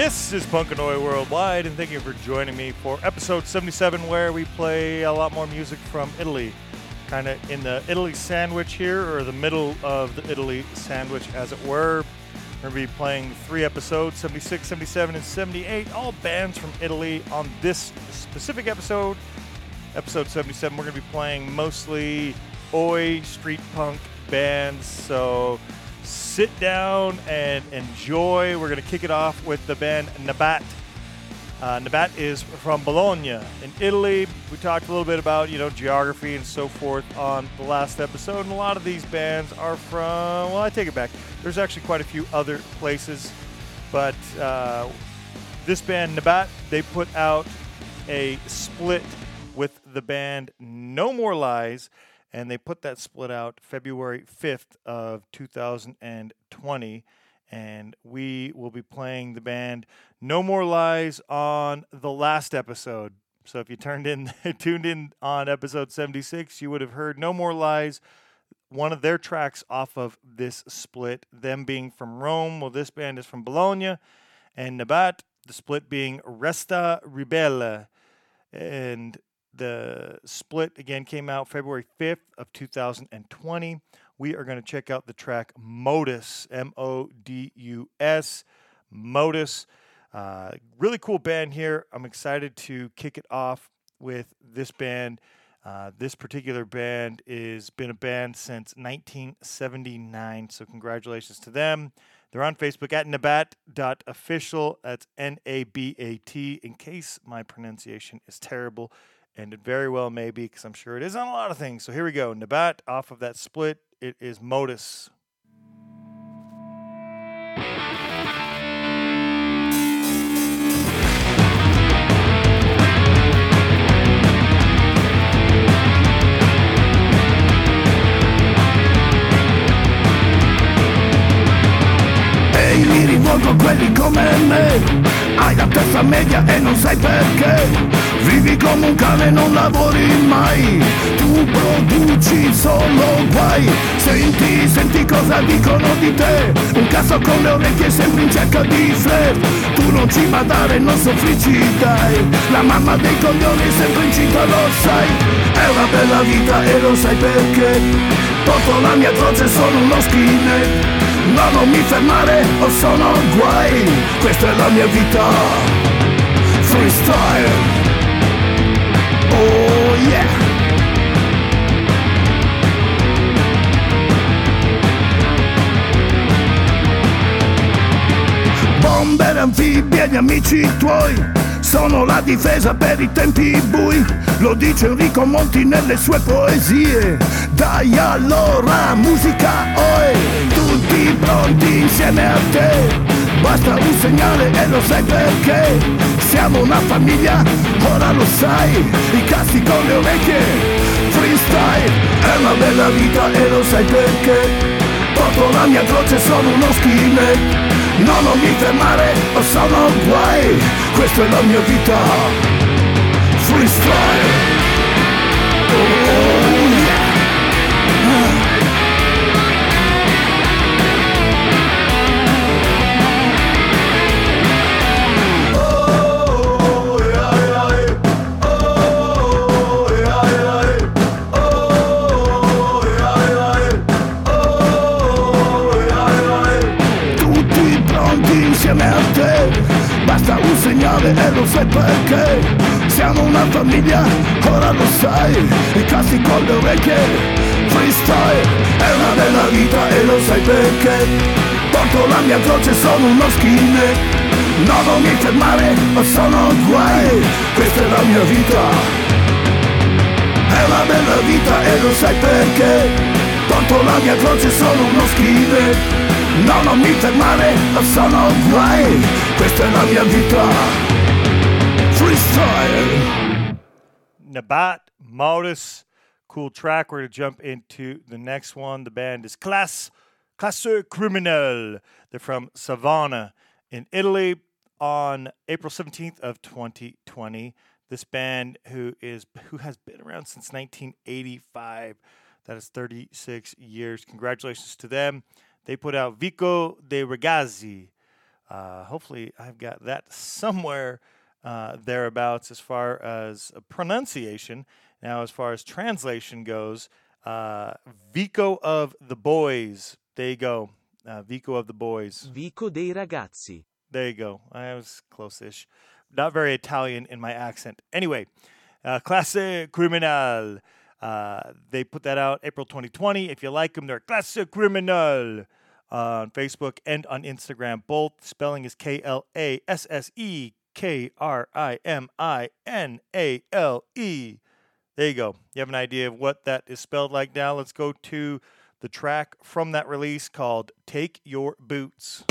This is Punkanoid Worldwide, and thank you for joining me for episode 77, where we play a lot more music from Italy. Kind of in the Italy sandwich here, or the middle of the Italy sandwich, as it were. We're going to be playing three episodes 76, 77, and 78, all bands from Italy. On this specific episode, episode 77, we're going to be playing mostly Oi street punk bands. So sit down and enjoy. We're going to kick it off with the band Nabat. Uh, Nabat is from Bologna in Italy. We talked a little bit about you know geography and so forth on the last episode, and a lot of these bands are from. Well, I take it back. There's actually quite a few other places, but uh, this band Nabat they put out a split with the band No More Lies and they put that split out February 5th of 2020 and we will be playing the band No More Lies on the last episode. So if you turned in tuned in on episode 76, you would have heard No More Lies one of their tracks off of this split, them being from Rome. Well, this band is from Bologna, and Nabat, the split being Resta Ribelle. And the split again came out February 5th of 2020. We are going to check out the track Modus, M O D U S, Modus. Uh, really cool band here. I'm excited to kick it off with this band. Uh, this particular band has been a band since 1979, so congratulations to them. They're on Facebook at nabat.official. That's N A B A T, in case my pronunciation is terrible. And it very well may be, because I'm sure it is on a lot of things. So here we go. Nabat off of that split. It is Modus. Mi rivolgo a quelli come me Hai la testa media e non sai perché Vivi come un cane, non lavori mai. Tu produci solo guai. Senti, senti cosa dicono di te. Un cazzo con le orecchie sempre in cerca di flirt Tu non ci badare, non soffrici dai. La mamma dei coglioni sempre incinta, lo sai. È una bella vita e lo sai perché. Porto la mia croce, sono uno skinhead. No, non mi fermare o sono guai. Questa è la mia vita. Freestyle Bomber, anfibi e gli amici tuoi sono la difesa per i tempi bui, lo dice Enrico Monti nelle sue poesie. Dai allora, musica, oi, tutti pronti insieme a te. Basta un segnale e lo sai perché Siamo una famiglia, ora lo sai I cazzi con le orecchie. Freestyle È una bella vita e lo sai perché. Porto la mia croce, sono uno skinhead No, non mi fermare o sono guai. Questa è la mia vita. Freestyle. Oh segnale e lo sai perché? Siamo una famiglia, ora lo sai. I cazzi con le orecchie Freestyle È una bella vita e lo sai perché? Porto la mia croce, sono uno skinhead No, non mi fermare, ma sono guai. Questa è la mia vita. È una bella vita e lo sai perché? Porto la mia croce, sono uno skinhead No, non mi fermare, ma sono guai. Questa è la mia vita Freestyle Nabat, Modus. Cool track. We're going to jump into the next one. The band is Class, Klasse Kriminale. They're from Savona in Italy on April 17th of 2020. This band who is who has been around since 1985. That is 36 years. Congratulations to them. They put out Vico de Ragazzi. Uh, hopefully, I've got that somewhere uh, thereabouts as far as pronunciation. Now, as far as translation goes, uh, Vico of the Boys. There you go. Uh, Vico of the Boys. Vico dei ragazzi. There you go. I was close-ish. Not very Italian in my accent. Anyway, uh, Klasse Kriminale. Uh, they put that out April 2020. If you like them, they're Klasse Kriminale on Facebook and on Instagram. Both spelling is K L A S S E K R I M I N A L E. There you go. You have an idea of what that is spelled like now. Let's go to the track from that release called Take Your Boots.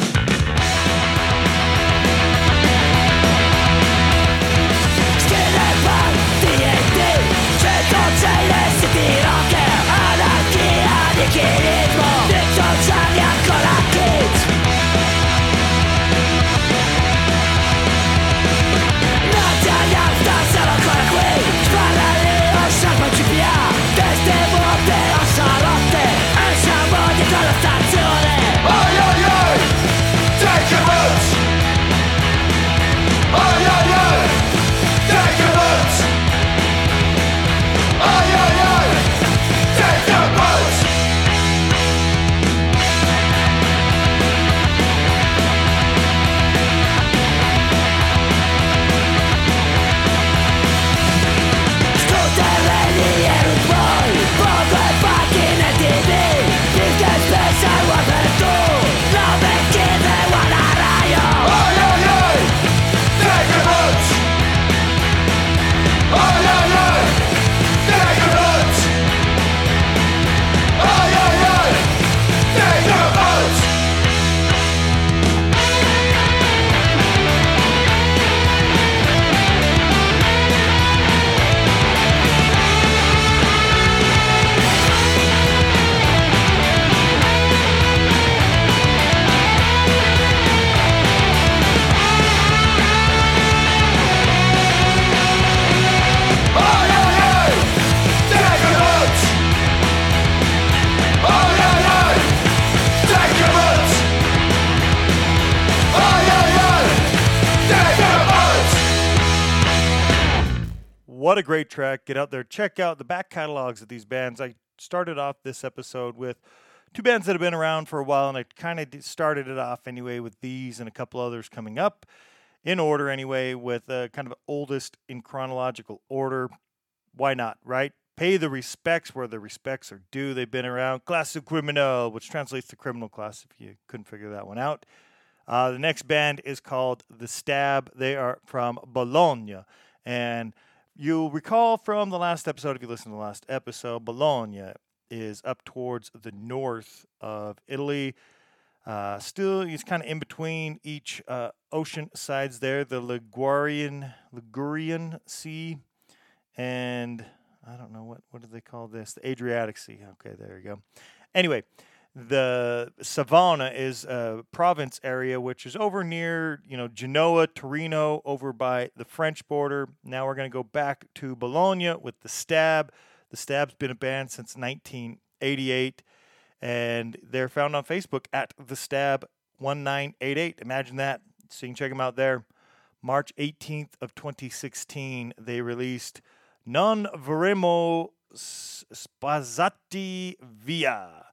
What a great track. Get out there, check out the back catalogs of these bands. I started off this episode with two bands that have been around for a while, and I kind of started it off anyway with these and a couple others coming up in order anyway, with uh, kind of oldest in chronological order. Why not, right? Pay the respects where the respects are due. They've been around. Klasse Kriminale, which translates to criminal class if you couldn't figure that one out. Uh, the next band is called The Stab. They are from Bologna. And you'll recall from the last episode, if you listen to the last episode, Bologna is up towards the north of Italy. Uh, still, it's kind of in between each uh, ocean sides there, the Ligurian Ligurian Sea, and I don't know what what do they call this? The Adriatic Sea. Okay, there you go. Anyway, the Savona is a province area which is over near you know Genoa, Torino, over by the French border. Now we're going to go back to Bologna with the Stab. The Stab's been a band since 1988 and they're found on Facebook at the Stab 1988. Imagine that. So you can check them out there. March 18th of 2016, they released Non Vorremmo S- Spazzati Via,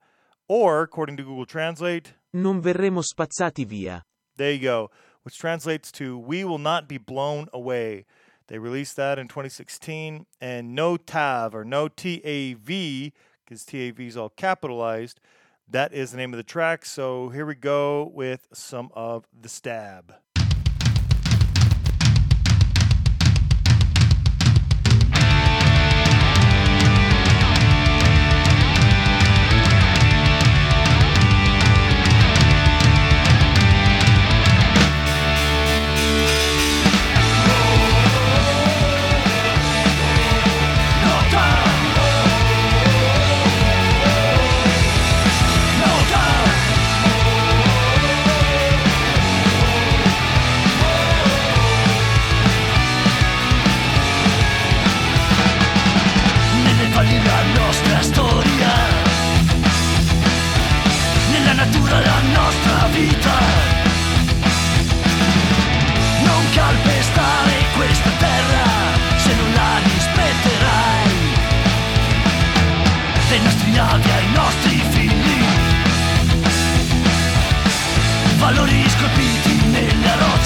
or according to Google Translate, Non verremo spazzati via. there you go, which translates to We Will Not Be Blown Away. They released that in 2016, and No Tav, or No T A V, because T A V is all capitalized, that is the name of the track. So here we go with some of The Stab.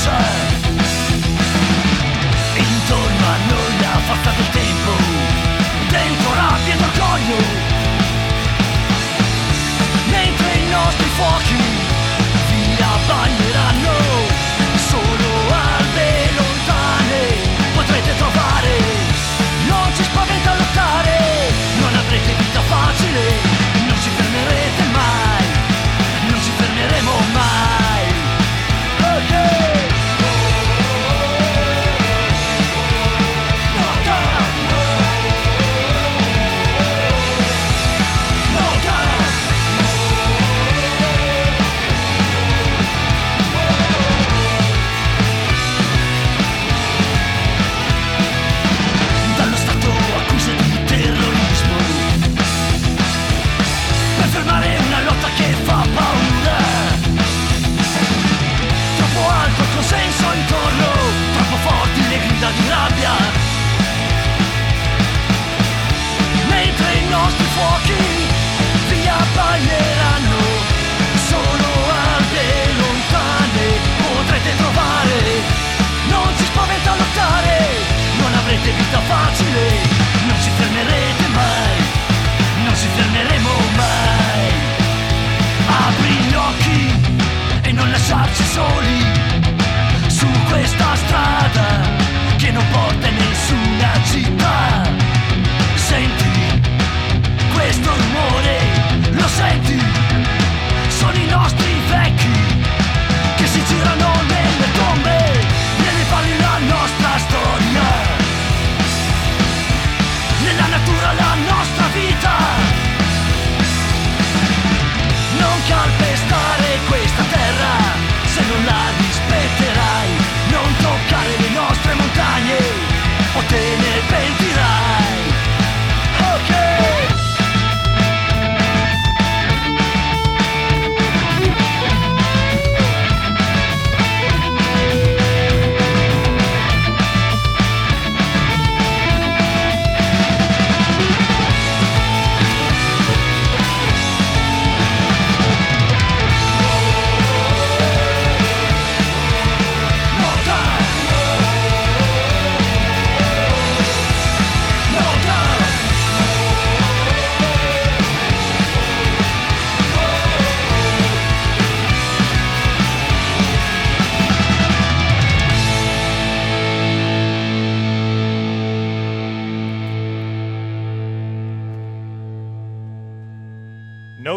c'è. Intorno a noi la forza del tempo Dentro rabbia ed orgoglio Mentre i nostri fuochi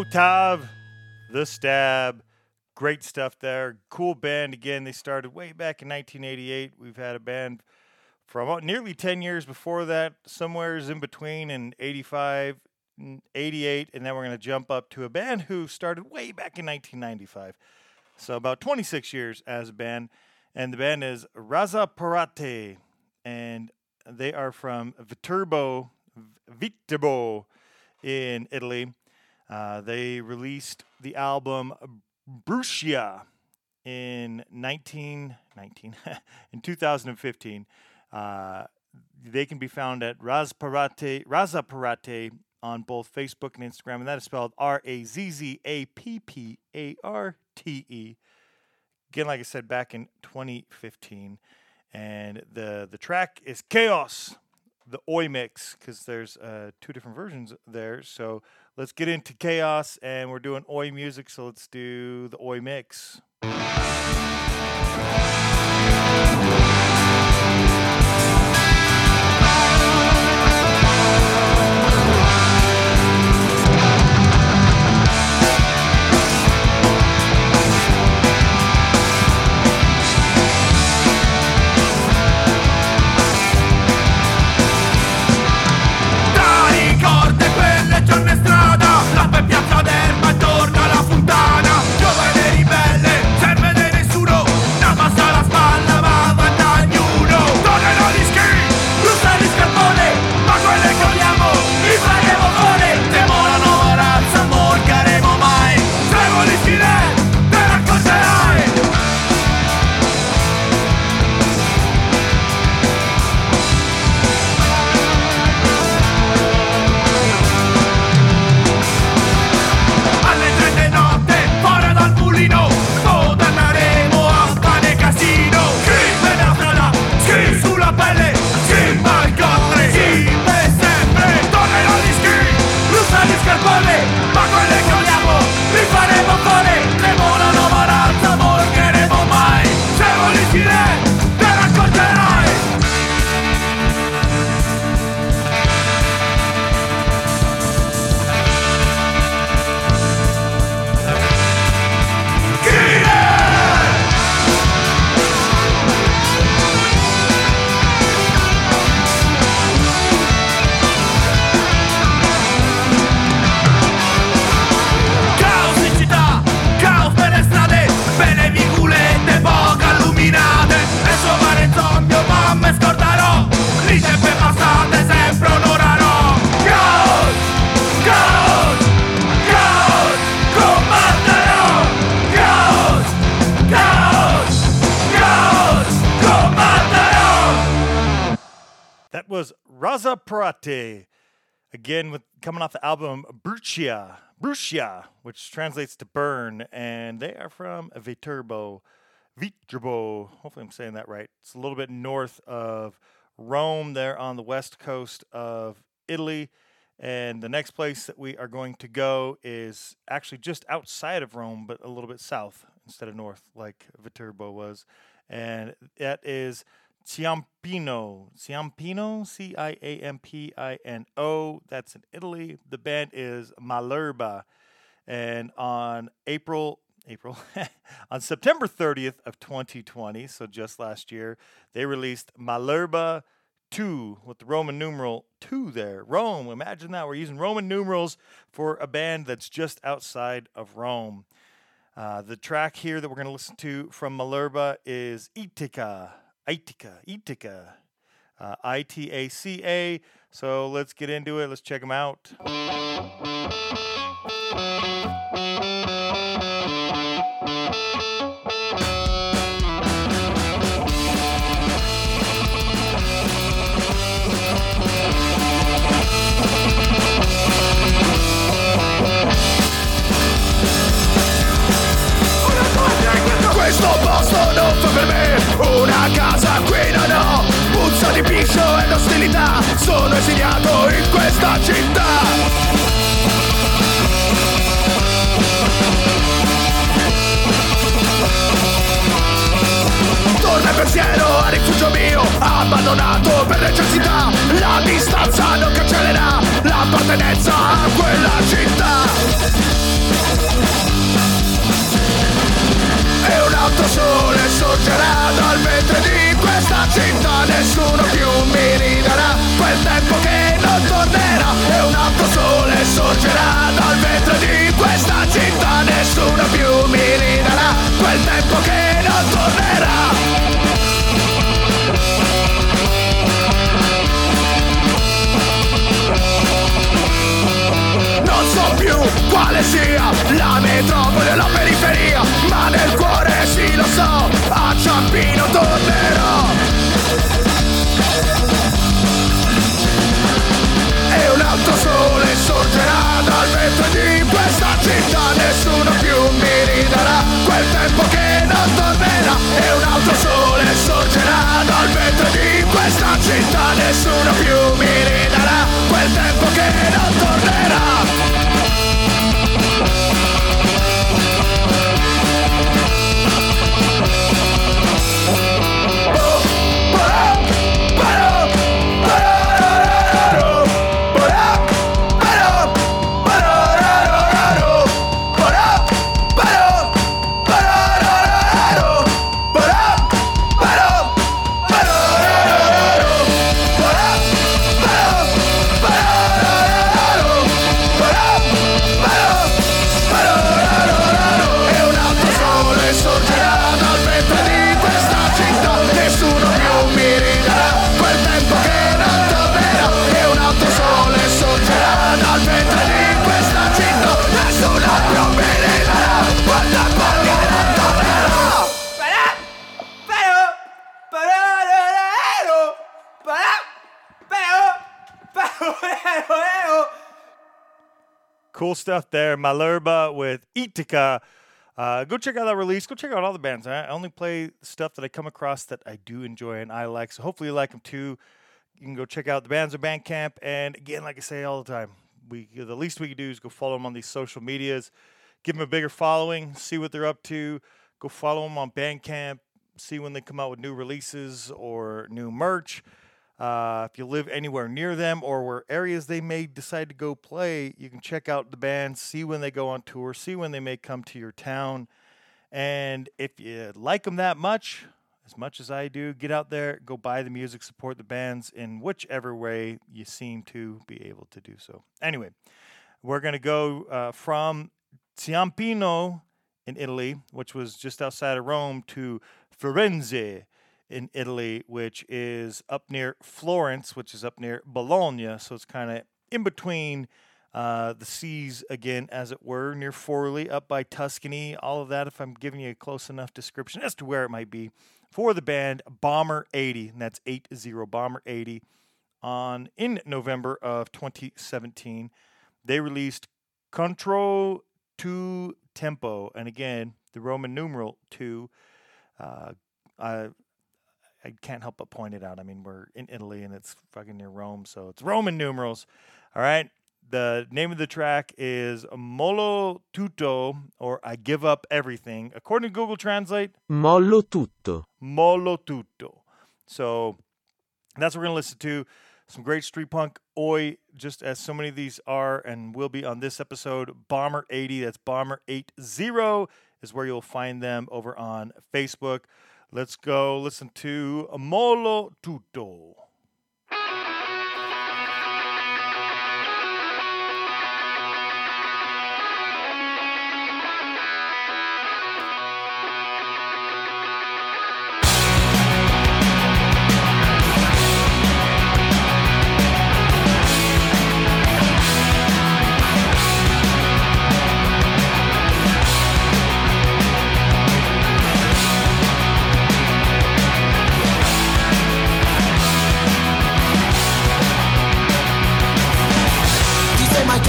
No Tav, The Stab. Great stuff there. Cool band. Again, they started way back in 1988. We've had a band about nearly 10 years before that, somewheres in between in 85, n- 88, and then we're going to jump up to a band who started way back in 1995. So about 26 years as a band. And the band is Raza Parate. And they are from Viterbo, Viterbo in Italy. Uh, they released the album Brucia in 19, 19 in 2015. Uh, they can be found at Razparate, Razaparate on both Facebook and Instagram, and that is spelled R A Z Z A P P A R T E. Again, like I said, back in 2015, and the the track is Chaos, the Oi mix, because there's uh, two different versions there. So let's get into Chaos, and we're doing Oi music, so let's do the Oi mix. Again, with coming off the album Brucia, Brucia, which translates to burn, and they are from Viterbo, Viterbo. Hopefully, I'm saying that right. It's a little bit north of Rome, there on the west coast of Italy. And the next place that we are going to go is actually just outside of Rome, but a little bit south instead of north, like Viterbo was. And that is Ciampino. Ciampino, C I A M P I N O. That's in Italy. The band is Malerba. And on April April on September 30th of 2020, so just last year, they released Malerba 2 with the Roman numeral 2 there. Rome, imagine that. We're using Roman numerals for a band that's just outside of Rome. Uh, the track here that we're going to listen to from Malerba is Itaca. Itaca. Itaca. Uh, I T A C A. So let's get into it. Let's check them out. Fa per me. Una casa qui non ho. Puzza di piscio ed ostilità. Sono esiliato in questa città. Torna il pensiero a rifugio mio Abbandonato per necessità. La distanza non cancellerà L'appartenenza a quella città e altro sole sorgerà dal ventre di questa città Nessuno quale sia la metropoli o la periferia Ma nel cuore sì lo so, a Ciampino tornerò. E un altro sole sorgerà dal vetro di questa città Nessuno più mi ridarà quel tempo che non tornerà. E un altro sole sorgerà dal vetro di questa città Nessuno più mi ridarà quel tempo che non tornerà stuff there. Malerba with Itaca. Uh, go check out that release. Go check out all the bands. I only play stuff that I come across that I do enjoy and I like. So hopefully you like them too. You can go check out the bands of Bandcamp. And again, like I say all the time, we the least we can do is go follow them on these social medias, give them a bigger following, see what they're up to. Go follow them on Bandcamp, see when they come out with new releases or new merch. Uh, if you live anywhere near them or where areas they may decide to go play, you can check out the band, see when they go on tour, see when they may come to your town. And if you like them that much, as much as I do, get out there, go buy the music, support the bands in whichever way you seem to be able to do so. Anyway, we're going to go uh, from Ciampino in Italy, which was just outside of Rome, to Firenze in Italy, which is up near Florence, which is up near Bologna. So it's kind of in between uh, the seas again, as it were, near Forli, up by Tuscany. All of that, if I'm giving you a close enough description as to where it might be, for the band Bomber 80, and that's 80 Bomber 80. On in November of 2017, they released Contro to Tempo, and again the Roman numeral two. Uh, I I can't help but point it out. I mean, we're in Italy and it's fucking near Rome, so it's Roman numerals. All right. The name of the track is Molo Tutto, or I Give Up Everything. According to Google Translate, Mollo tutto. Molo Tutto. So that's what we're going to listen to. Some great street punk, oi, just as so many of these are and will be on this episode. Bomber 80, that's Bomber 80 is where you'll find them over on Facebook. Let's go listen to Molo Tutto.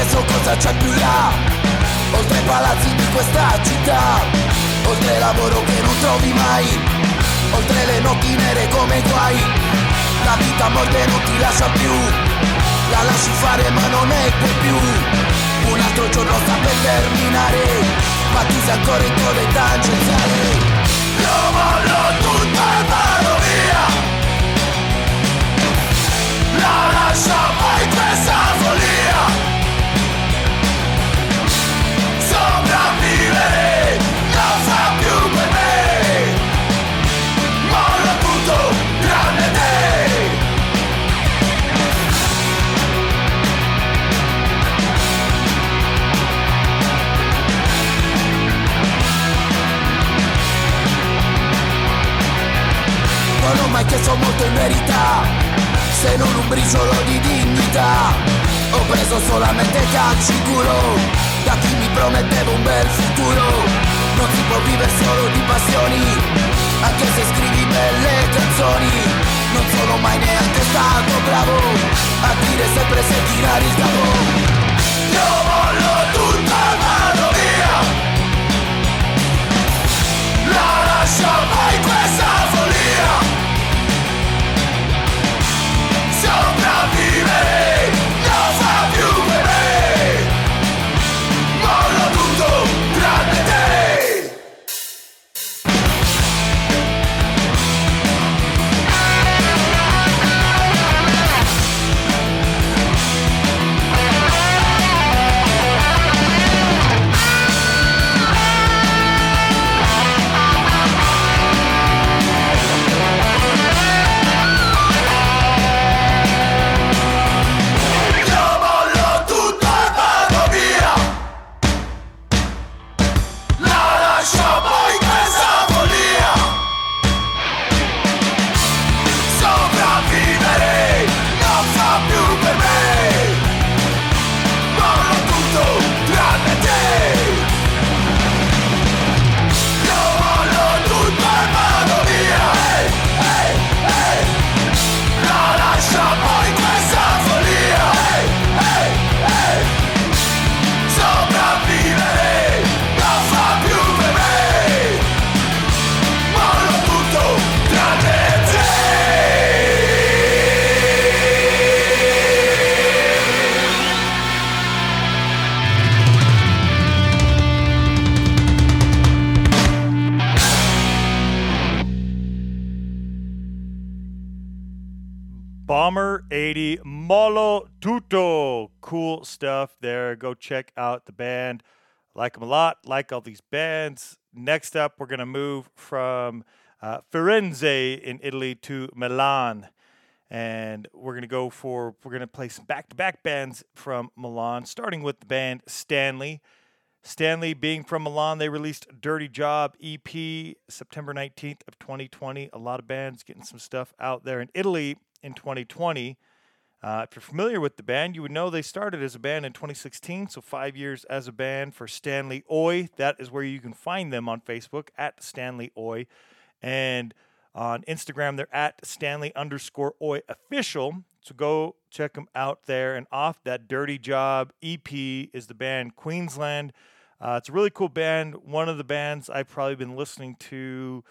Chiesto cosa c'è più là? Oltre ai palazzi di questa città Oltre lavoro che non trovi mai Oltre le notti nere come i guai La vita a morte non ti lascia più La lasci fare ma non ne puoi più. Un altro giorno sta per terminare Ma tu sei ancora in coda tangenziale Io mollo tutto e vado La lascio mai questa Mai chiesto molto in verità. Se non un briciolo di dignità Ho preso solamente calci in Da chi mi prometteva un bel futuro. Non si può vivere solo di passioni Anche se scrivi belle canzoni. Non sono mai neanche stato bravo A dire sempre se tirare il capo Io mollo tutto e Molo Tutto. Cool stuff there. Go check out the band. Like them a lot. Like all these bands. Next up, we're going to move from uh, Firenze in Italy to Milan. And we're going to go for, we're going to play some back to back bands from Milan, starting with the band Stanley. Stanley, being from Milan, they released Dirty Job EP September 19th of 2020. A lot of bands getting some stuff out there in Italy in 2020. Uh, if you're familiar with the band, you would know they started as a band in 2016, so five years as a band for Stanley Oi. That is where you can find them on Facebook at Stanley Oi. And on Instagram, they're at Stanley underscore Oi official. So go check them out there. And off that Dirty Job EP is the band Queensland. Uh, it's a really cool band. One of the bands I've probably been listening to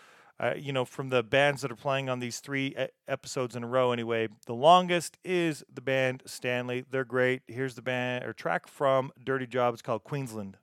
uh, you know, from the bands that are playing on these three episodes in a row, anyway, the longest is the band Stanley. They're great. Here's the band or track from Dirty Jobs called Queensland.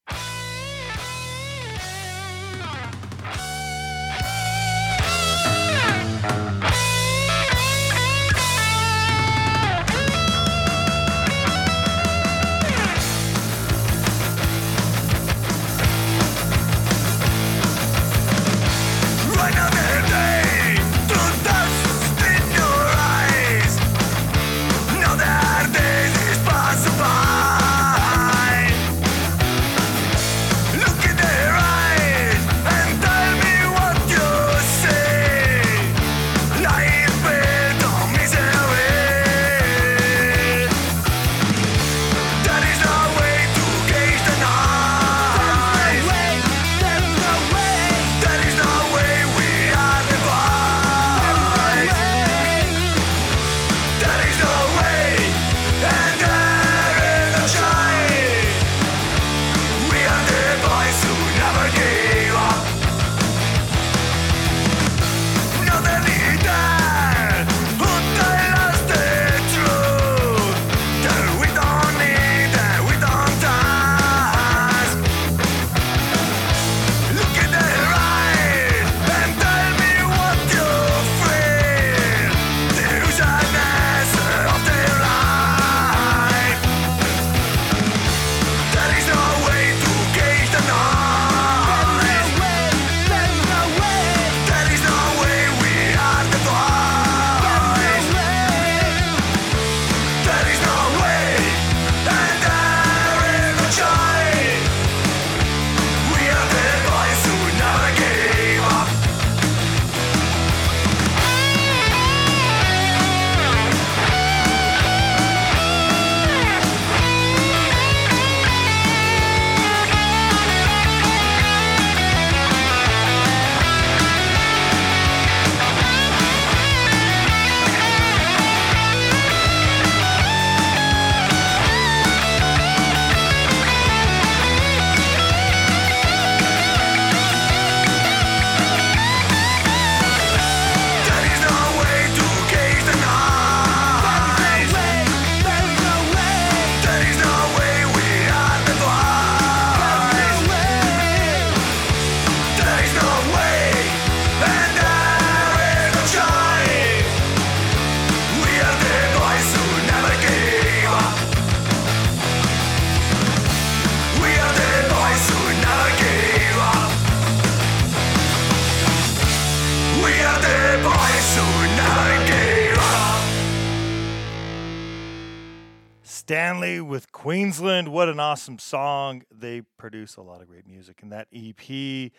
Queensland. What an awesome song. They produce a lot of great music And that EP.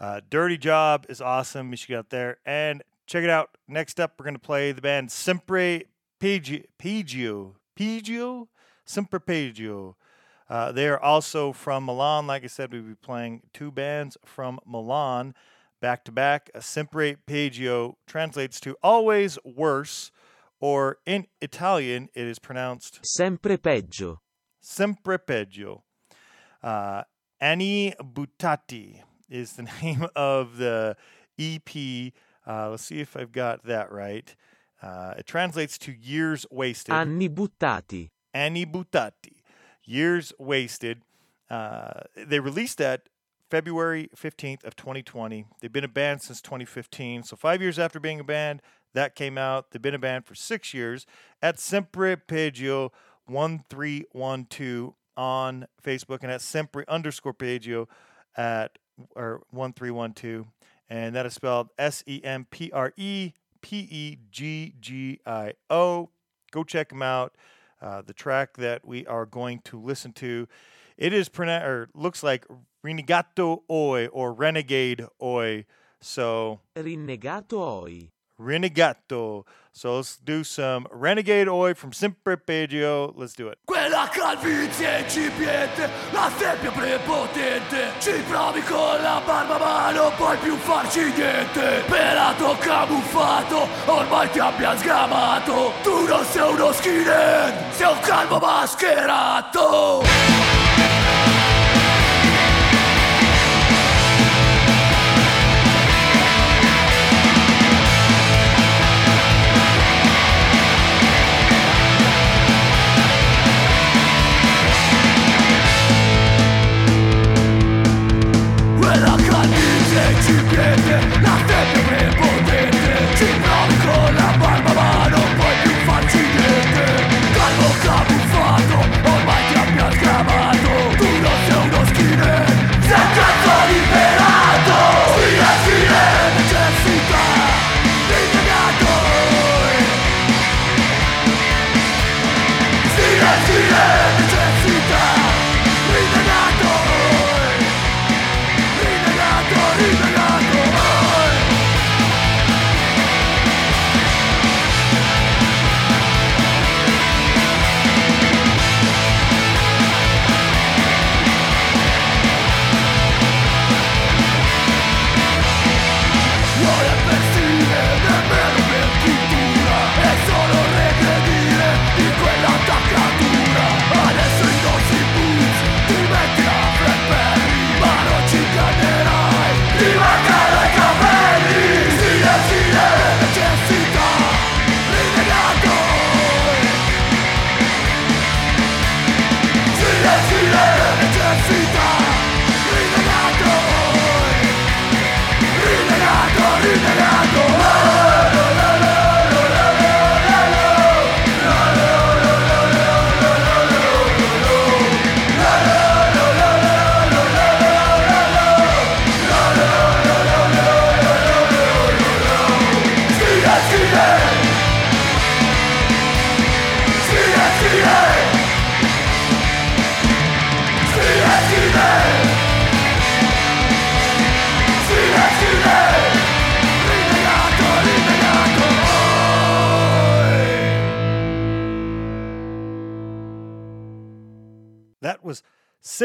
Uh, Dirty Job is awesome. You should get out there and check it out. Next up, we're going to play the band Sempre Pegio. Pegio. Pegio? Sempre Pegio. Uh, they are also from Milan. Like I said, we'll be playing two bands from Milan back to back. Uh, Sempre translates to always worse, or in Italian, it is pronounced Sempre peggio. Sempre Peggio. Uh, Annie Buttati is the name of the EP. Uh, let's see if I've got that right. Uh, it translates to Years Wasted. Anni buttati. Annie Buttati. Years Wasted. Uh, they released that February 15th of 2020. They've been a band since 2015. So five years after being a band, that came out. They've been a band for six years at Sempre Peggio 1312 on Facebook and at Sempre underscore Peggio at or 1312. And that is spelled S E M P R E P E G G I O. Go check them out. Uh, the track that we are going to listen to, it is pronounced or looks like Renegato Oi or Renegade Oi. So Renegato oi. Renegato. So let's do some Renegade Oi from Sempre Peggio. Let's do it. Quella calvizie incipiente, la prepotente Ci provi con la barba ma non puoi più farci niente Pelato camuffato, ormai ti abbia sgamato Tu non sei uno skinhead, sei un calvo mascherato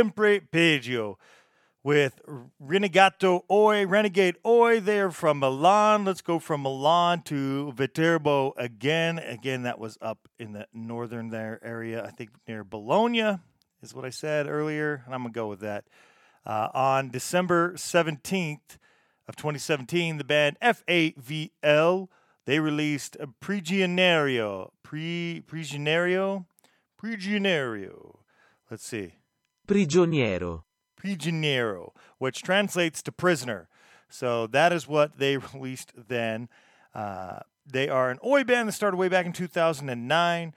Sempre Peggio with Renegato Oi, Renegade Oi. They're from Milan. Let's go from Milan to Viterbo again. Again, that was up in the northern there area, I think near Bologna, is what I said earlier, and I'm gonna go with that. Uh, on December 17th of 2017, the band FAVL they released a Prigionario, Pre Prigionario, Prigionario. Let's see. Prigioniero. Prigioniero, which translates to prisoner. So that is what they released then. Uh, they are an Oi band that started way back in 2009.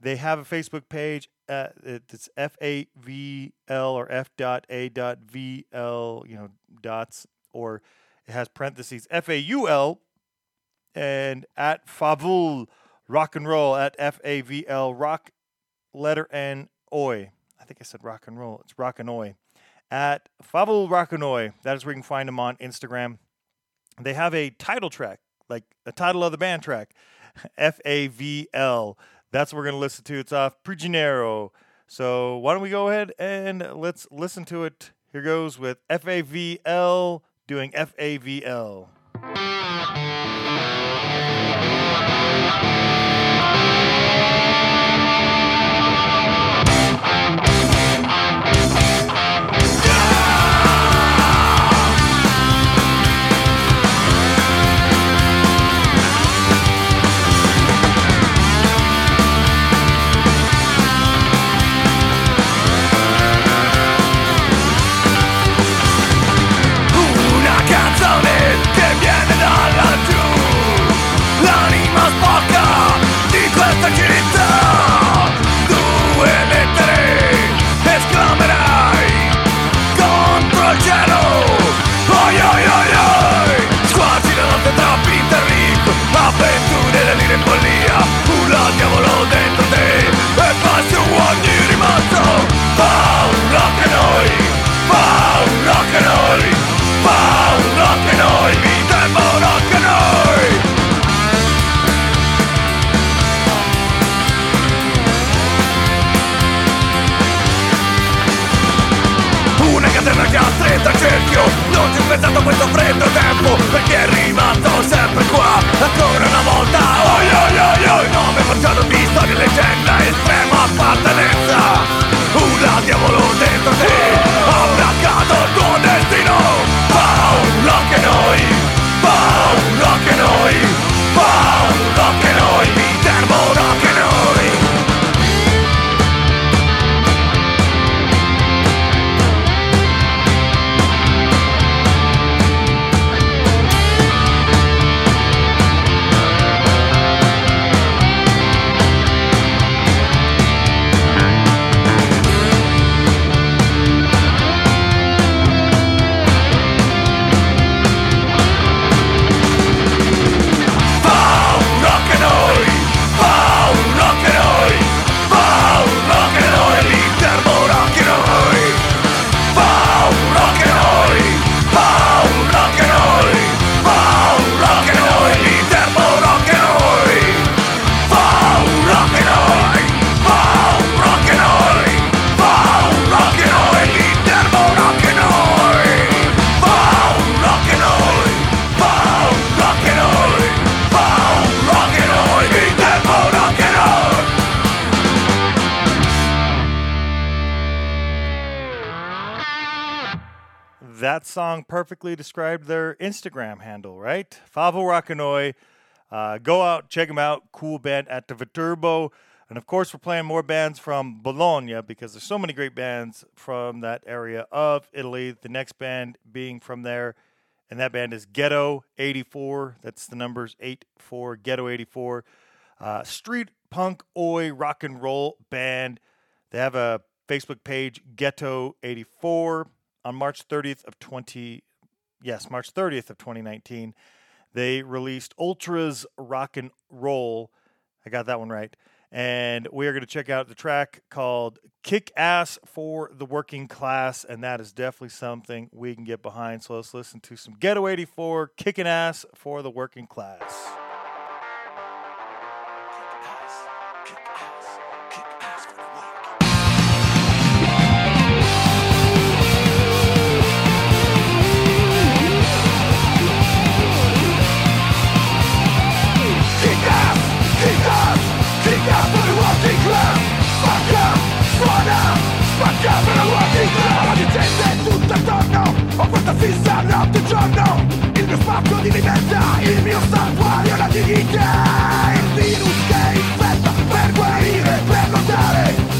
They have a Facebook page. Uh, it's F A V L or F dot A dot V L, you know, dots, or it has parentheses F A U L and at Favul Rock and Roll at F A V L Rock letter N Oi. I think I said rock and roll. It's rock and oi. At Favul Rock and Oi. That is where you can find them on Instagram. They have a title track, like the title of the band track, F A V L. That's what we're going to listen to. It's off Prigioniero. So why don't we go ahead and let's listen to it. Here goes with F A V L doing F A V L. A questo freddo tempo Perché è rimasto sempre qua. Ancora una volta Oi oi oi oi. Nome forgiato di storia leggenda Estrema appartenenza. Al diavolo dentro te Ha braccato il tuo destino. Paura che noi song perfectly described their Instagram handle, right? Favo Rockanoi. Uh, go out, check them out. Cool band at the Viterbo. And of course, we're playing more bands from Bologna because there's so many great bands from that area of Italy. The next band being from there, and that band is Ghetto 84. That's the numbers 84, Ghetto 84. Uh, street punk oi rock and roll band. They have a Facebook page, Ghetto 84. On March 30th of 20, yes, March 30th of 2019, they released Ultras Rock and Roll. I got that one right. And we are going to check out the track called Kick Ass for the Working Class. And that is definitely something we can get behind. So let's listen to some Ghetto 84 Kicking Ass for the Working Class. Fissa notte e giorno Il mio spazio libertà Il mio santuario, la dignità Il virus che infetta per guarire, per lottare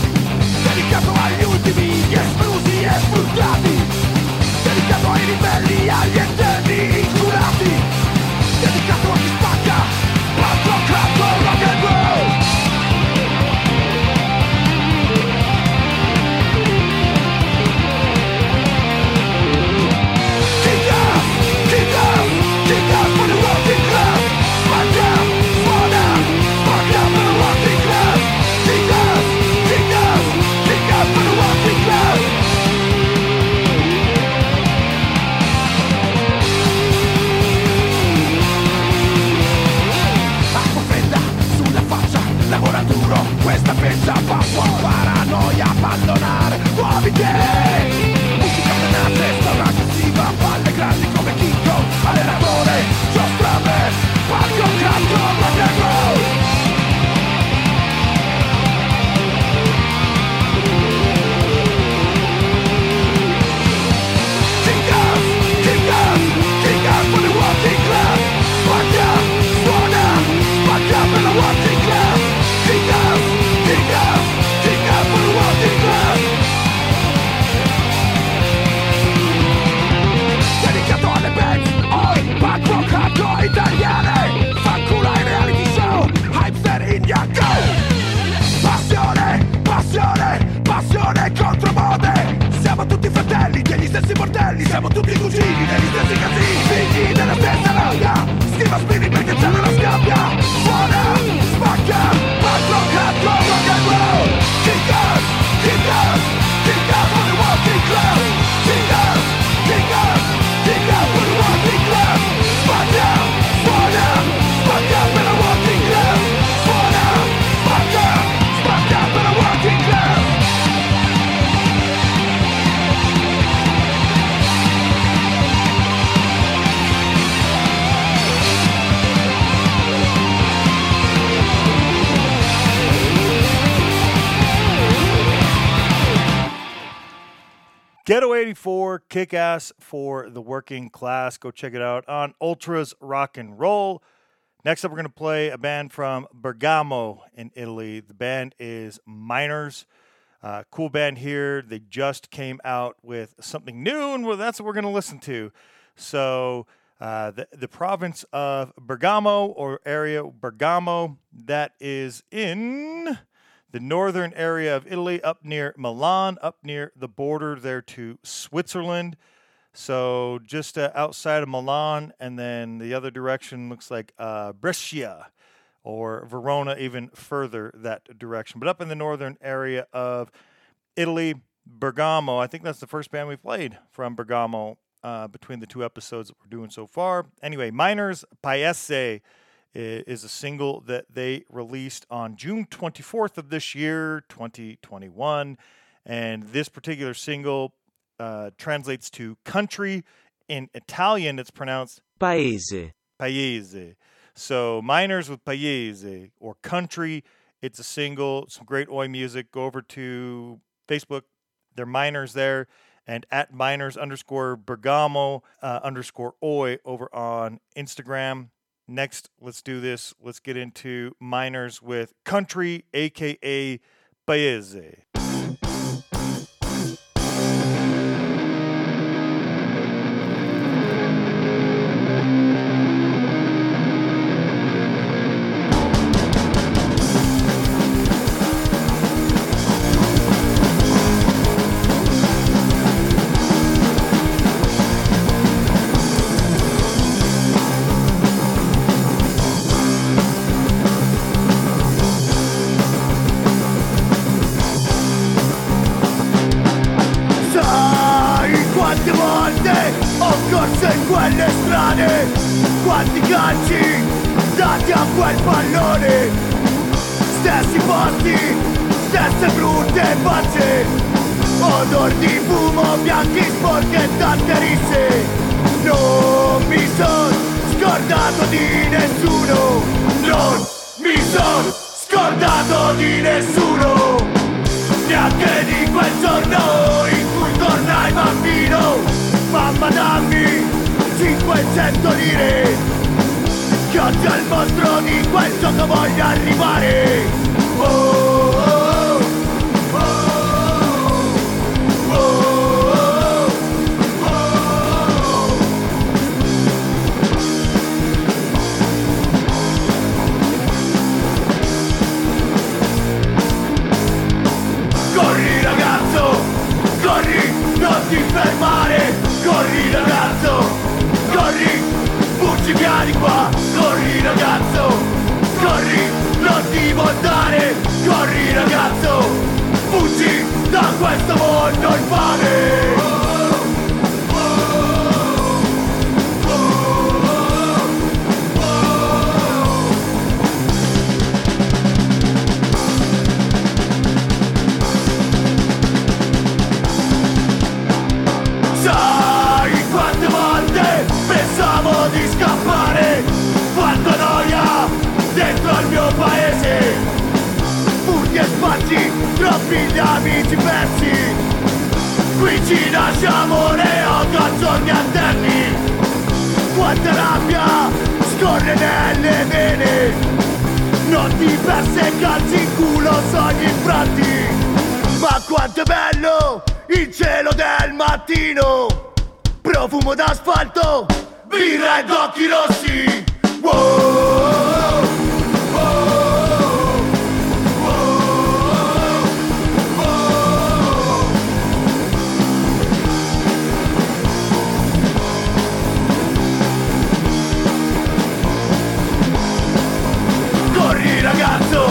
kick ass for the working class. Go check it out on Ultras Rock and Roll. Next up, we're going to play a band from Bergamo in Italy. The band is Miners. Uh, cool band here. They just came out with something new, and that's what we're going to listen to. So, uh, the, the province of Bergamo or area Bergamo, that is in the northern area of Italy, up near Milan, up near the border there to Switzerland. So just uh, outside of Milan, and then the other direction looks like uh, Brescia or Verona, even further that direction. But up in the northern area of Italy, Bergamo. I think that's the first band we played from Bergamo uh, between the two episodes that we're doing so far. Anyway, Miners Paese is a single that they released on June 24th of this year, 2021. And this particular single uh, translates to country. In Italian, it's pronounced Paese. Paese. So miners with Paese or country. It's a single, some great oi music. Go over to Facebook. They're miners there. And at miners underscore Bergamo uh, underscore oi over on Instagram. Next, let's do this. Let's get into miners with country, aka Paese. Stesse brutte facce. Odor di fumo, bianchi sporchi e tante risse Non mi son scordato di nessuno. Non mi son scordato di nessuno. Neanche di quel giorno in cui tornai bambino. Mamma dammi 900 lire. Cazzo il mostro di quel gioco voglio arrivare. Oh, Corri ragazzo, corri, fuggi via di qua. Corri ragazzo, corri, non ti voltare. Corri ragazzo, fuggi da questo mondo infame Non ti perse calci in culo sogni infranti ma quanto è bello il cielo del mattino. Profumo d'asfalto, birra ed occhi rossi. Wow, ragazzo,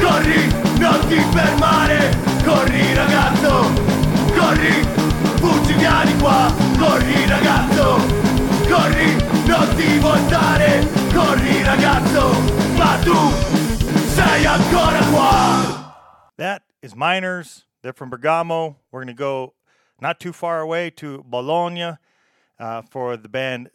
corri, non ti fermare. Corri ragazzo, corri, fuggi via di qua. Corri ragazzo, corri, non ti voltare. Corri ragazzo, ma tu sei ancora qua. That is Miners. They're from Bergamo. We're going to go not too far away to Bologna uh, for the band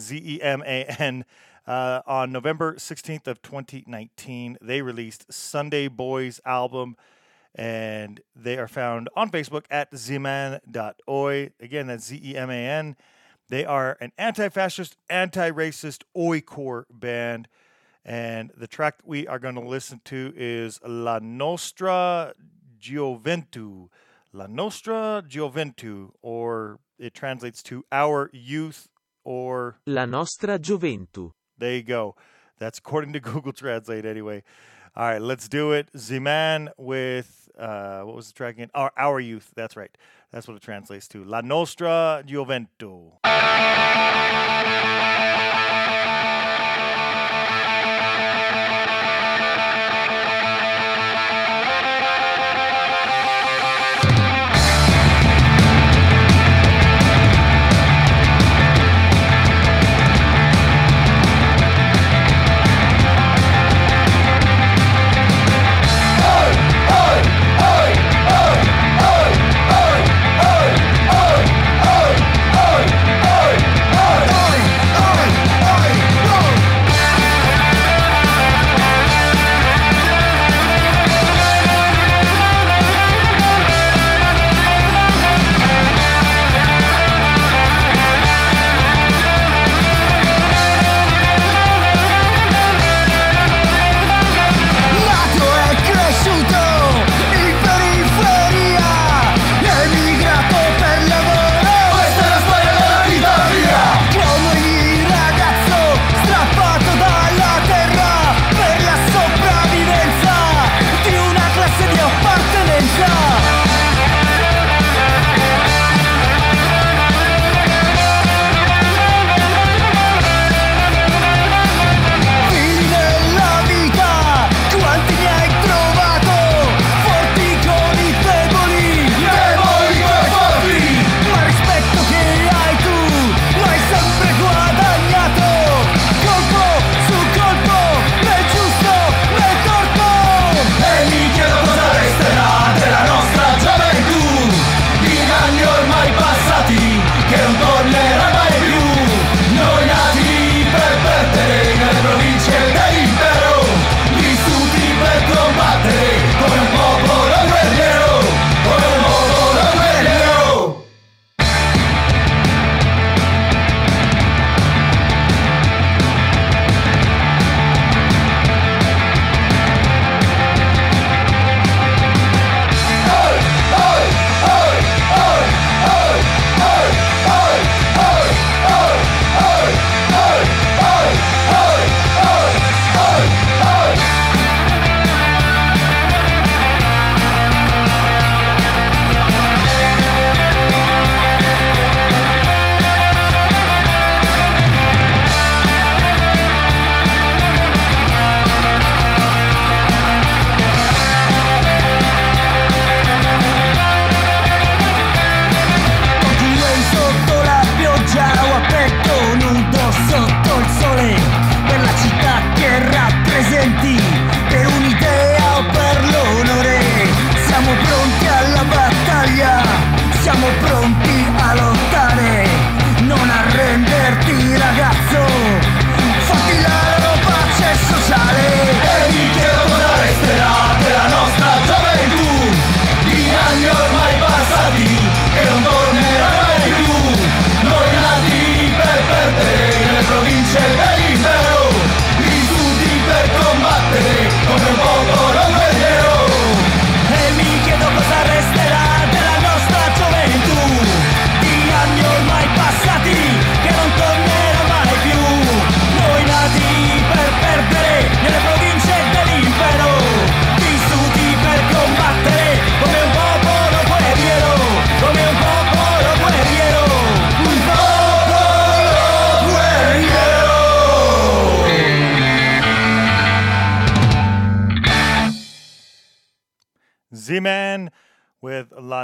Z-Man. Z-Man. Z-Man. Z-E-M-A-N. Uh, on November 16th of 2019, they released Sunday Boys album, and they are found on Facebook at zeman.oi. Again, that's Z-E-M-A-N. They are an anti-fascist, anti-racist oi-core band. And the track we are going to listen to is La Nostra Gioventù. La Nostra Gioventù, or it translates to Our Youth, or La nostra gioventù. there you go. That's according to Google Translate, anyway. All right, let's do it. Ziman with, uh, what was the track again? Our, Our Youth. That's right. That's what it translates to. La Nostra Gioventù.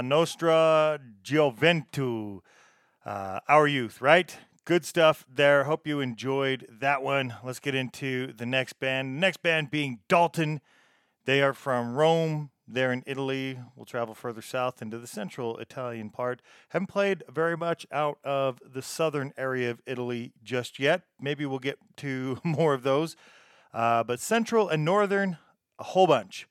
Nostra Gioventù. Uh, our youth, right? Good stuff there. Hope you enjoyed that one. Let's get into the next band. next band being Dalton. They are from Rome. They're in Italy. We'll travel further south into the central Italian part. Haven't played very much out of the southern area of Italy just yet. Maybe we'll get to more of those. Uh, but central and northern, a whole bunch.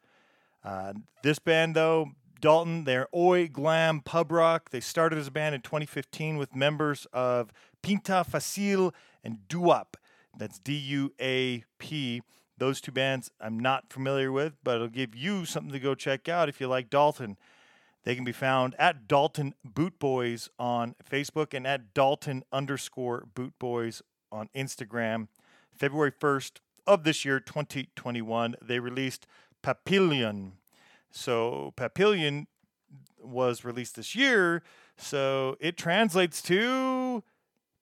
Uh, this band, though, Dalton, they're Oi Glam Pub Rock. They started as a band in 2015 with members of Pinta Facil and Duap. That's D U A P. Those two bands I'm not familiar with, but it'll give you something to go check out if you like Dalton. They can be found at Dalton Boot Boys on Facebook and at Dalton underscore Boot Boys on Instagram. February 1st of this year, 2021, they released Papillon. So Papillon was released this year, so it translates to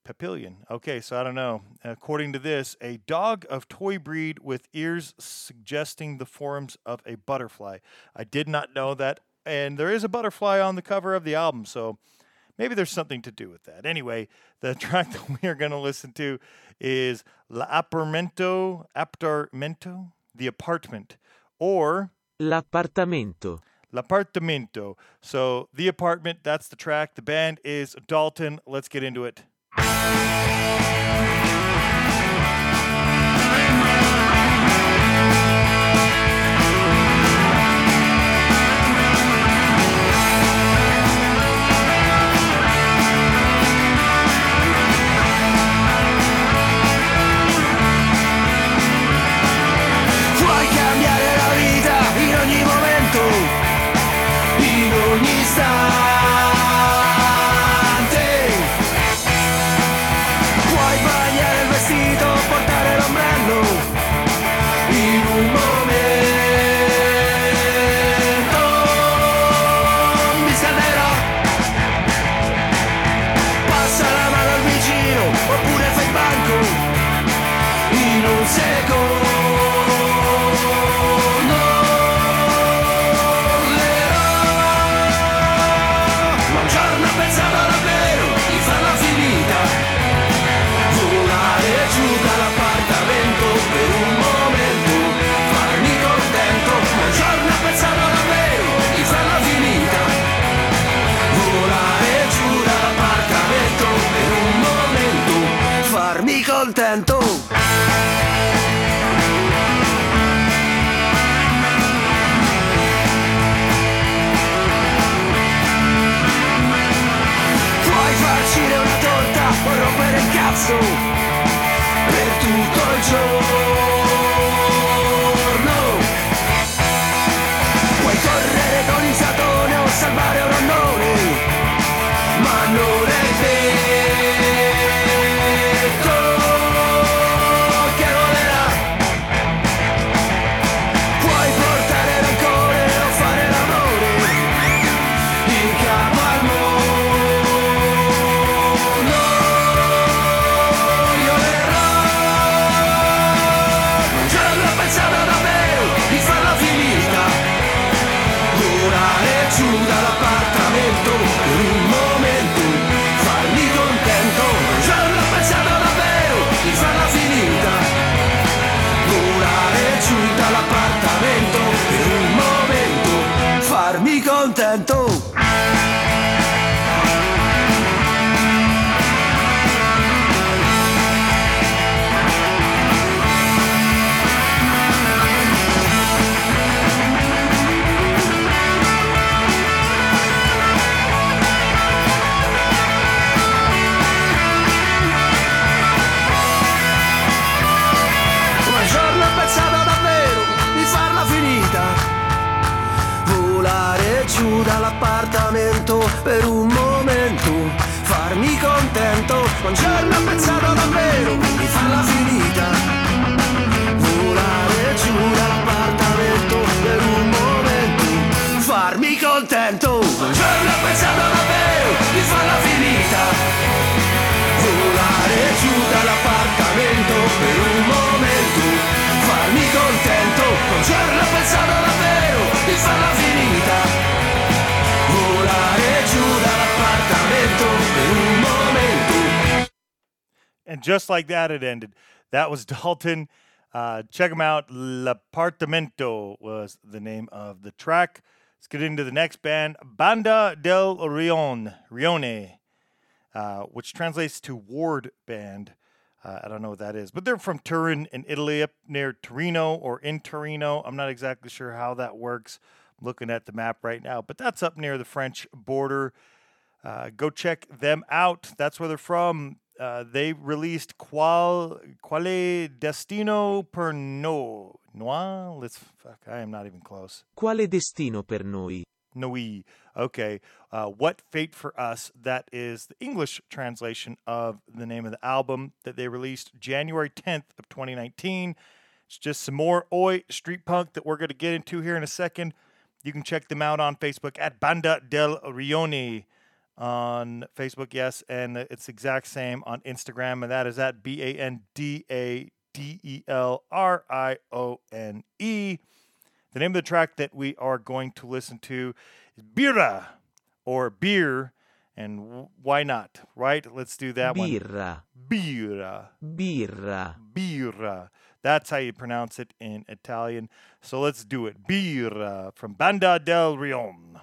Papillon. Okay, so I don't know. According to this, a dog of toy breed with ears suggesting the forms of a butterfly. I did not know that, and there is a butterfly on the cover of the album, so maybe there's something to do with that. Anyway, the track that we are going to listen to is L'Appartamento, Appartamento, The Apartment, or L'appartamento. L'Appartamento. So, The Apartment, that's the track. The band is Dalton. Let's get into it. And just like that, it ended. That was Dalton. Uh, check them out. L'Appartamento was the name of the track. Let's get into the next band, Banda del Rion, Rione, uh, which translates to Ward Band. Uh, I don't know what that is, but they're from Turin in Italy, up near Torino or in Torino. I'm not exactly sure how that works. I'm looking at the map right now, but that's up near the French border. Uh, go check them out. That's where they're from. Uh, they released Qual Quale Destino per no Noir. Let's fuck. I am not even close. Quale destino per noi? Noi. Okay. Uh, what Fate for Us. That is the English translation of the name of the album that they released January 10th of 2019. It's just some more Oi street punk that we're going to get into here in a second. You can check them out on Facebook at Banda del Rione on Facebook, yes, and it's the exact same on Instagram, and that is at B A N D A D E L R I O N E. The name of the track that we are going to listen to is Birra or Beer, and why not, right? Let's do that one. Birra, Birra. birra. Birra. That's how you pronounce it in Italian. So let's do it. Birra from Banda del Rion.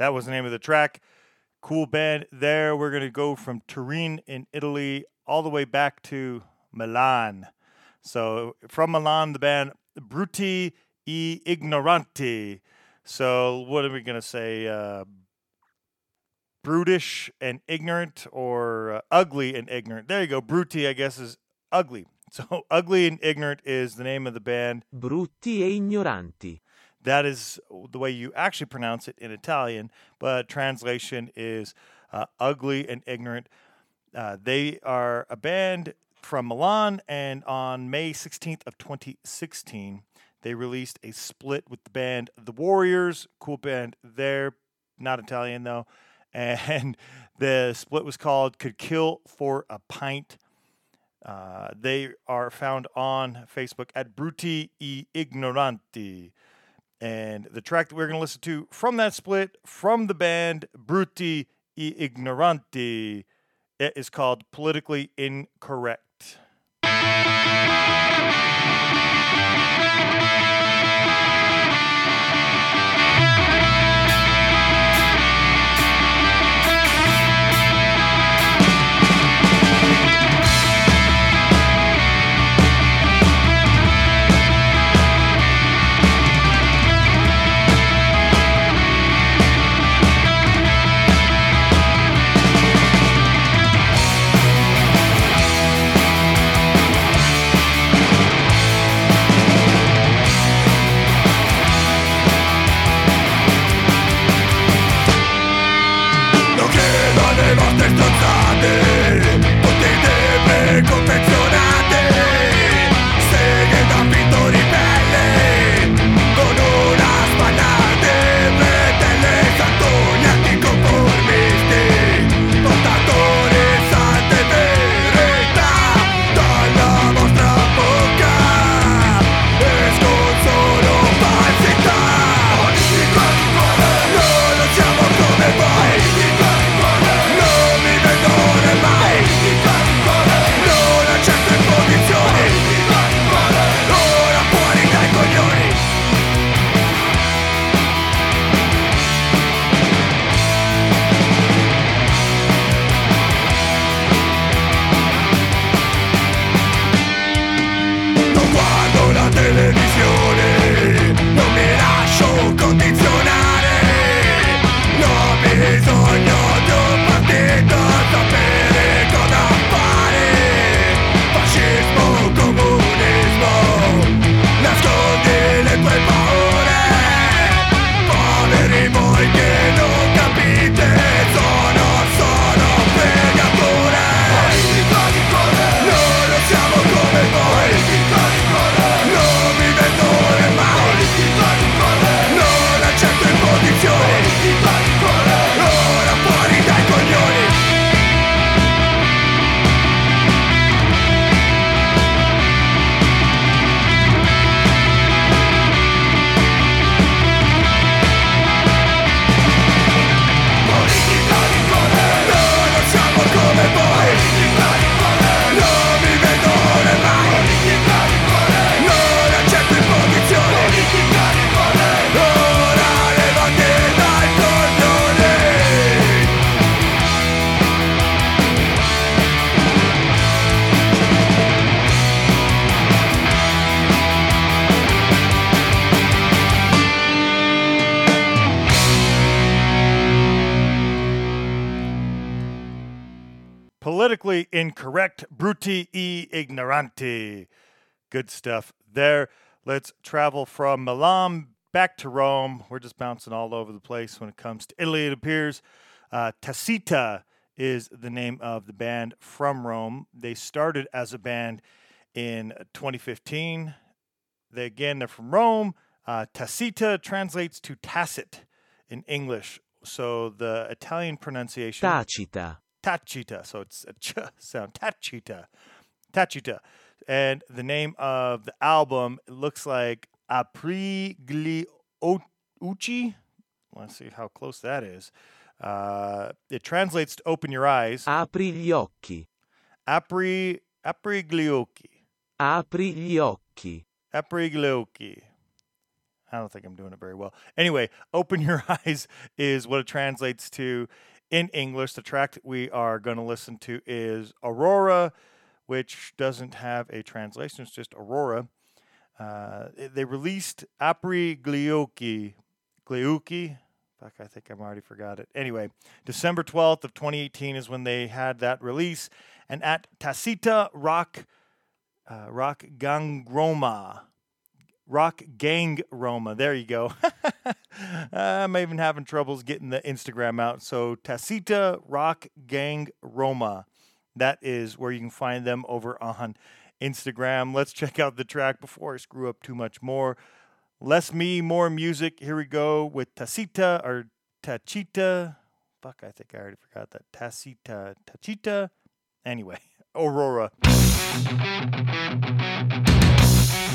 That was the name of the track. Cool band there. We're going to go from Turin in Italy all the way back to Milan. So from Milan, the band Brutti e Ignoranti. So what are we going to say? Uh, brutish and ignorant or uh, ugly and ignorant. There you go. Brutti, I guess, is ugly. So ugly and ignorant is the name of the band. Brutti e ignoranti. That is the way you actually pronounce it in Italian, but translation is uh, ugly and ignorant. Uh, they are a band from Milan, and on May 16th of 2016, they released a split with the band The Warriors. Cool band there, not Italian though. And the split was called Could Kill for a Pint. Uh, they are found on Facebook at Brutti e Ignoranti. And the track that we're going to listen to from that split, from the band Brutti e Ignoranti, it is called Politically Incorrect. Incorrect, brutti e Ignoranti. Good stuff there. Let's travel from Milan back to Rome. We're just bouncing all over the place when it comes to Italy, it appears. Uh, Tacita is the name of the band from Rome. They started as a band in 2015. They again, they're from Rome. Uh, tacita translates to tacit in English. So the Italian pronunciation Tacita. Tacita. So it's a ch sound. Tacita. Tacita. And the name of the album looks like Aprigliucci. Let's see how close that is. Uh, it translates to open your eyes. Apri gli occhi. Apri Aprigliucci. Apri gli occhi. Aprigliucci. I don't think I'm doing it very well. Anyway, Open Your Eyes is what it translates to in English. The track that we are going to listen to is Aurora, which doesn't have a translation, it's just Aurora. Uh, they released Apri Gliuki. Gliuki? Fuck, I think I've already forgot it. Anyway, December 12th of 2018 is when they had that release. And at Tacita Rock, uh, Rock Gangroma, Rock Gang Roma. There you go. I'm even having troubles getting the Instagram out. So Tacita Rock Gang Roma. That is where you can find them over on Instagram. Let's check out the track before I screw up too much more. Less me, more music. Here we go with Tacita or Tachita. Fuck, I think I already forgot that. Tacita, Tachita. Anyway, Aurora.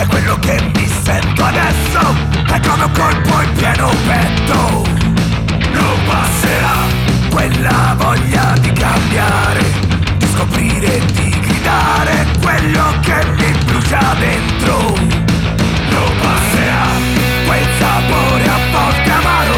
È quello che mi sento adesso. È come un colpo in pieno petto Non passerà Quella voglia di cambiare Di scoprire e di gridare Quello che mi brucia dentro. Non passerà Quel sapore a volte amaro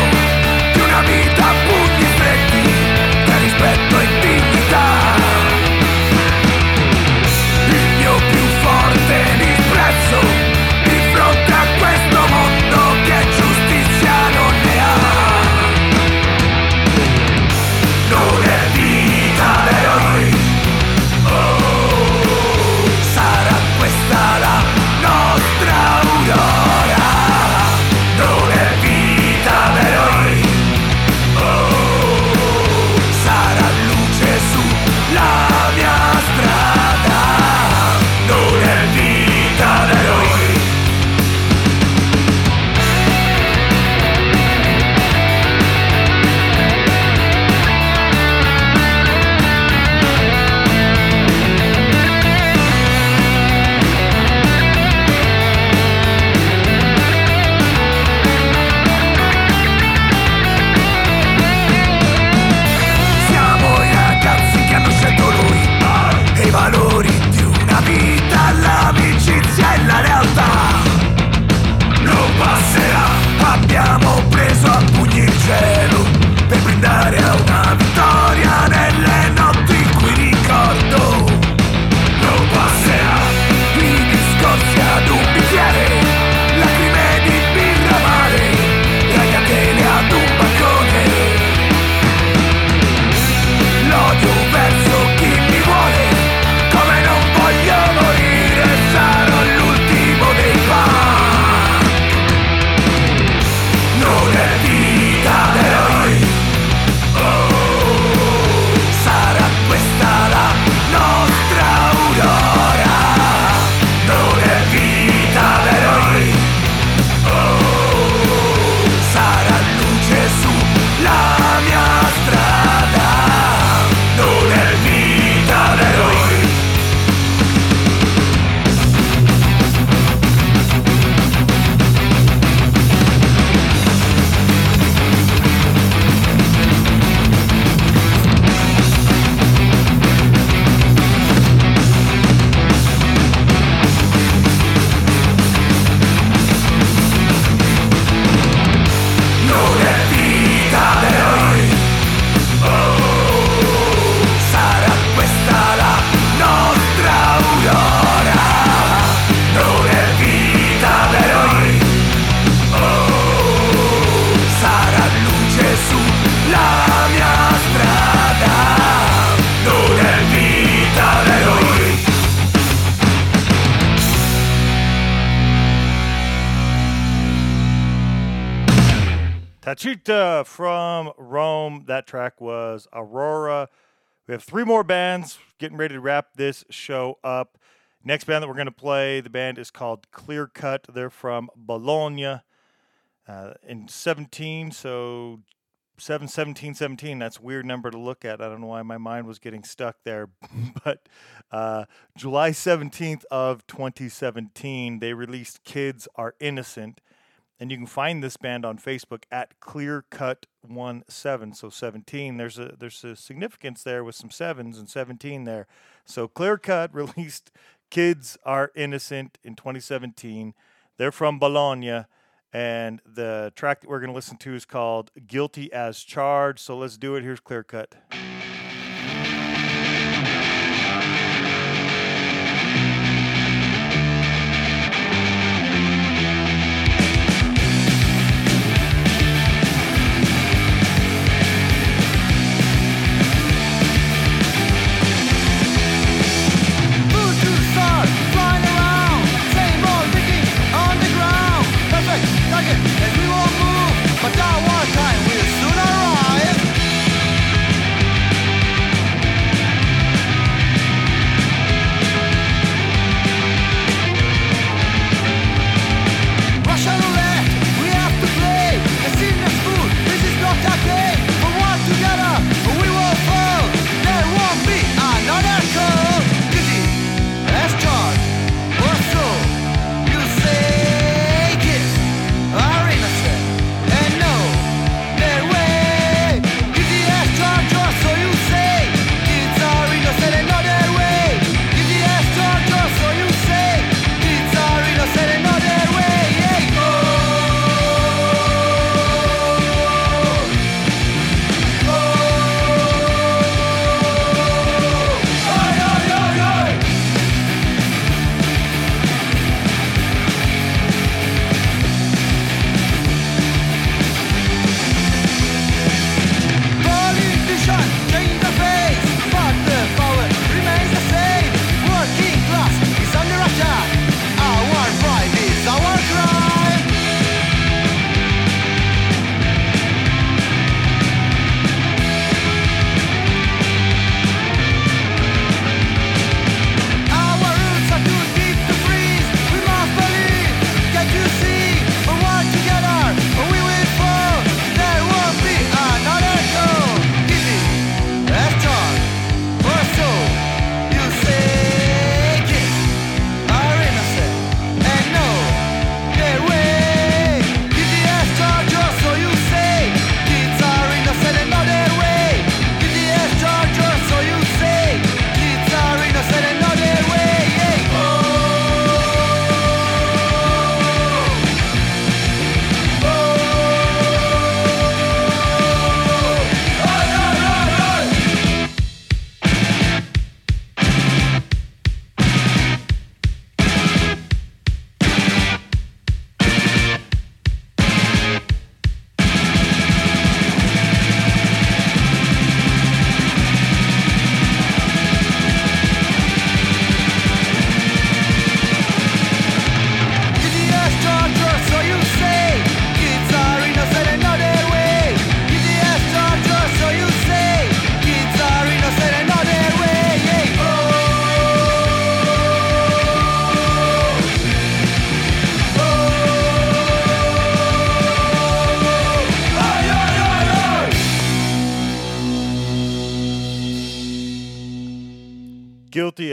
three more bands getting ready to wrap this show up. Next band that we're going to play, the band is called Clear Cut. They're from Bologna. Uh, in 17, so 7, 17, 17. That's a weird number to look at. I don't know why my mind was getting stuck there. but uh, July 17th of 2017, they released Kids Are Innocent. And you can find this band on Facebook at Clear Cut One Seven. So 17. There's a there's a significance there with some sevens and 17 there. So Clear Cut released Kids Are Innocent in 2017. They're from Bologna. And the track that we're going to listen to is called Guilty as Charged. So let's do it. Here's Clear Cut.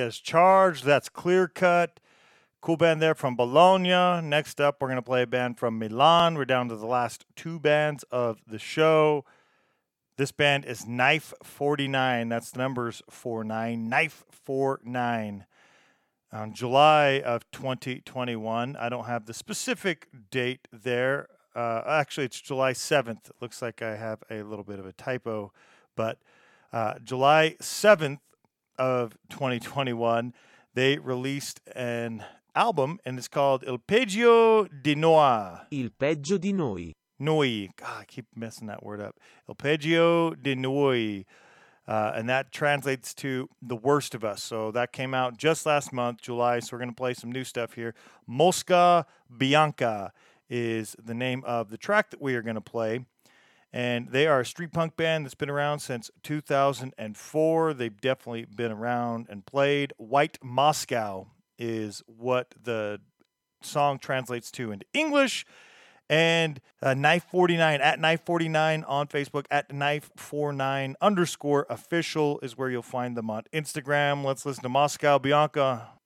As Charged. That's Clear Cut. Cool band there from Bologna. Next up, we're going to play a band from Milan. We're down to the last two bands of the show. This band is Knife 49. That's the numbers 49. Knife 49. On July of 2021, I don't have the specific date there. Uh, actually, it's July 7th. It looks like I have a little bit of a typo, but uh, July 7th of 2021, they released an album and it's called Il Peggio di Noi. Il peggio di noi. Noi. God, I keep messing that word up. Il Peggio di Noi. Uh, and that translates to the worst of us. So that came out just last month, July. So we're going to play some new stuff here. Mosca Bianca is the name of the track that we are going to play. And they are a street punk band that's been around since 2004. They've definitely been around and played. White Moscow is what the song translates to into English. And uh, knife 49 at knife 49 on Facebook at knife 49 underscore official is where you'll find them on Instagram. Let's listen to Moscow Bianca.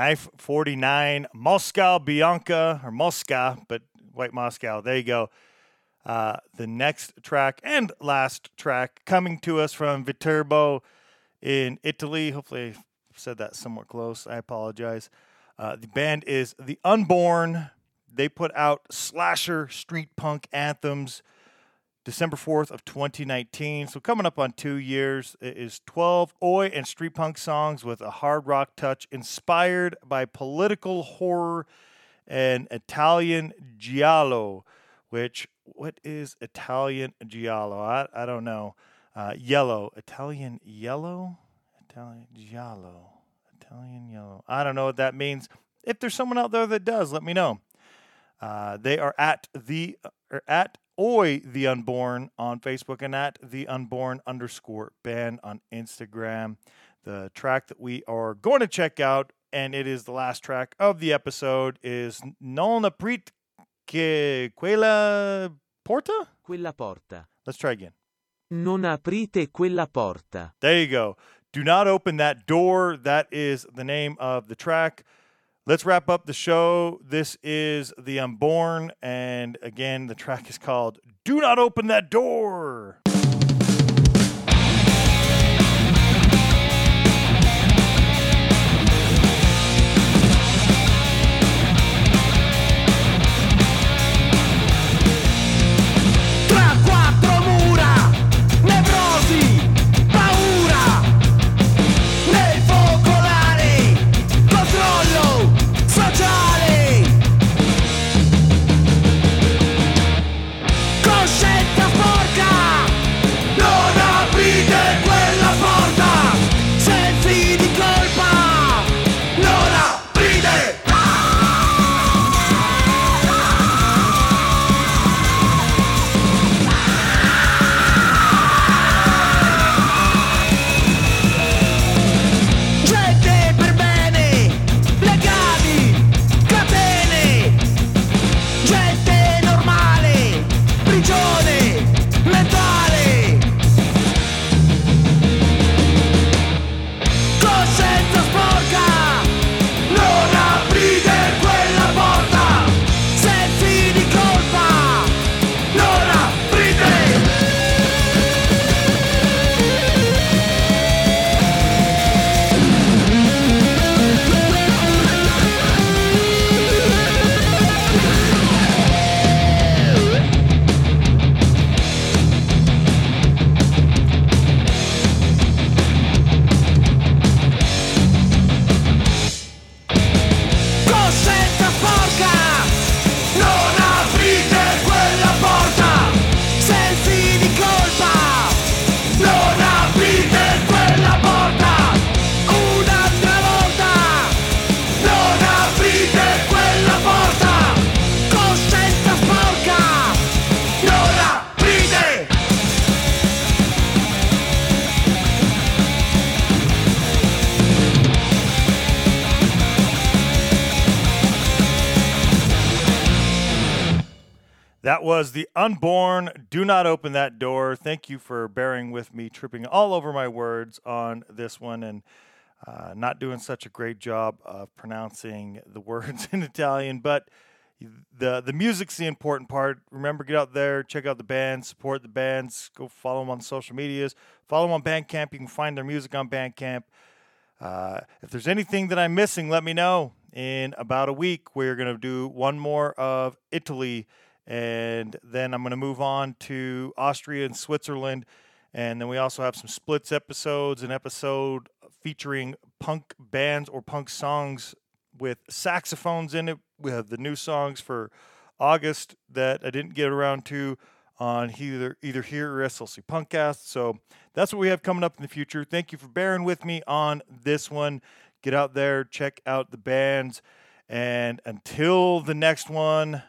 Knife 49, Moscow Bianca, or Mosca, but White Moscow. There you go. Uh, the next track and last track coming to us from Viterbo in Italy. Hopefully, I said that somewhat close. I apologize. Uh, the band is The Unborn. They put out slasher street punk anthems December 4th of 2019. So coming up on two years is 12 oi and street punk songs with a hard rock touch inspired by political horror and Italian giallo, which what is Italian giallo? I, I don't know. Uh, yellow, Italian yellow, Italian giallo, Italian yellow. I don't know what that means. If there's someone out there that does, let me know. Uh, they are at the or at Oi the Unborn on Facebook and at the Unborn underscore band on Instagram. The track that we are going to check out, and it is the last track of the episode, is Non aprit que quella porta. Quella porta. Let's try again. Non aprite quella porta. There you go. Do not open that door. That is the name of the track. Let's wrap up the show. This is The Unborn. And again, the track is called Do Not Open That Door. Do not open that door. Thank you for bearing with me, tripping all over my words on this one and uh, not doing such a great job of pronouncing the words in Italian. But the the music's the important part. Remember, get out there, check out the bands, support the bands, go follow them on social medias, follow them on Bandcamp. You can find their music on Bandcamp. Uh, if there's anything that I'm missing, let me know. In about a week, we're going to do one more of Italy and then I'm going to move on to Austria and Switzerland. And then we also have some splits episodes, an episode featuring punk bands or punk songs with saxophones in it. We have the new songs for August that I didn't get around to on either either here or SLC Punkcast. So that's what we have coming up in the future. Thank you for bearing with me on this one. Get out there, check out the bands, and until the next one.